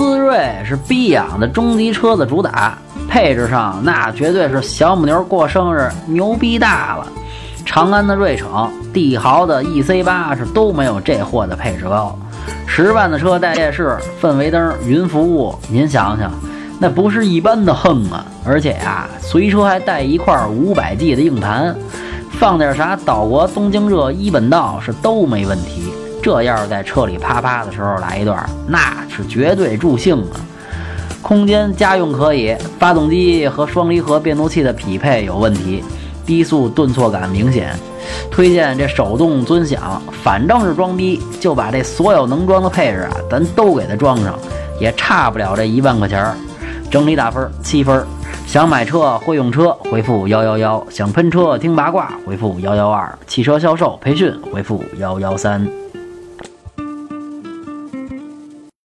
思锐是逼养的中级车的主打，配置上那绝对是小母牛过生日牛逼大了。长安的锐骋、帝豪的 EC 八是都没有这货的配置高。十万的车带夜视、氛围灯、云服务，您想想，那不是一般的横啊！而且呀，随车还带一块五百 G 的硬盘，放点啥岛国东京热一本道是都没问题。这要是在车里啪啪的时候来一段，那是绝对助兴啊！空间家用可以，发动机和双离合变速器的匹配有问题，低速顿挫感明显。推荐这手动尊享，反正是装逼，就把这所有能装的配置啊，咱都给它装上，也差不了这一万块钱儿。整体打分七分。想买车会用车，回复幺幺幺；想喷车听八卦，回复幺幺二；汽车销售培训，回复幺幺三。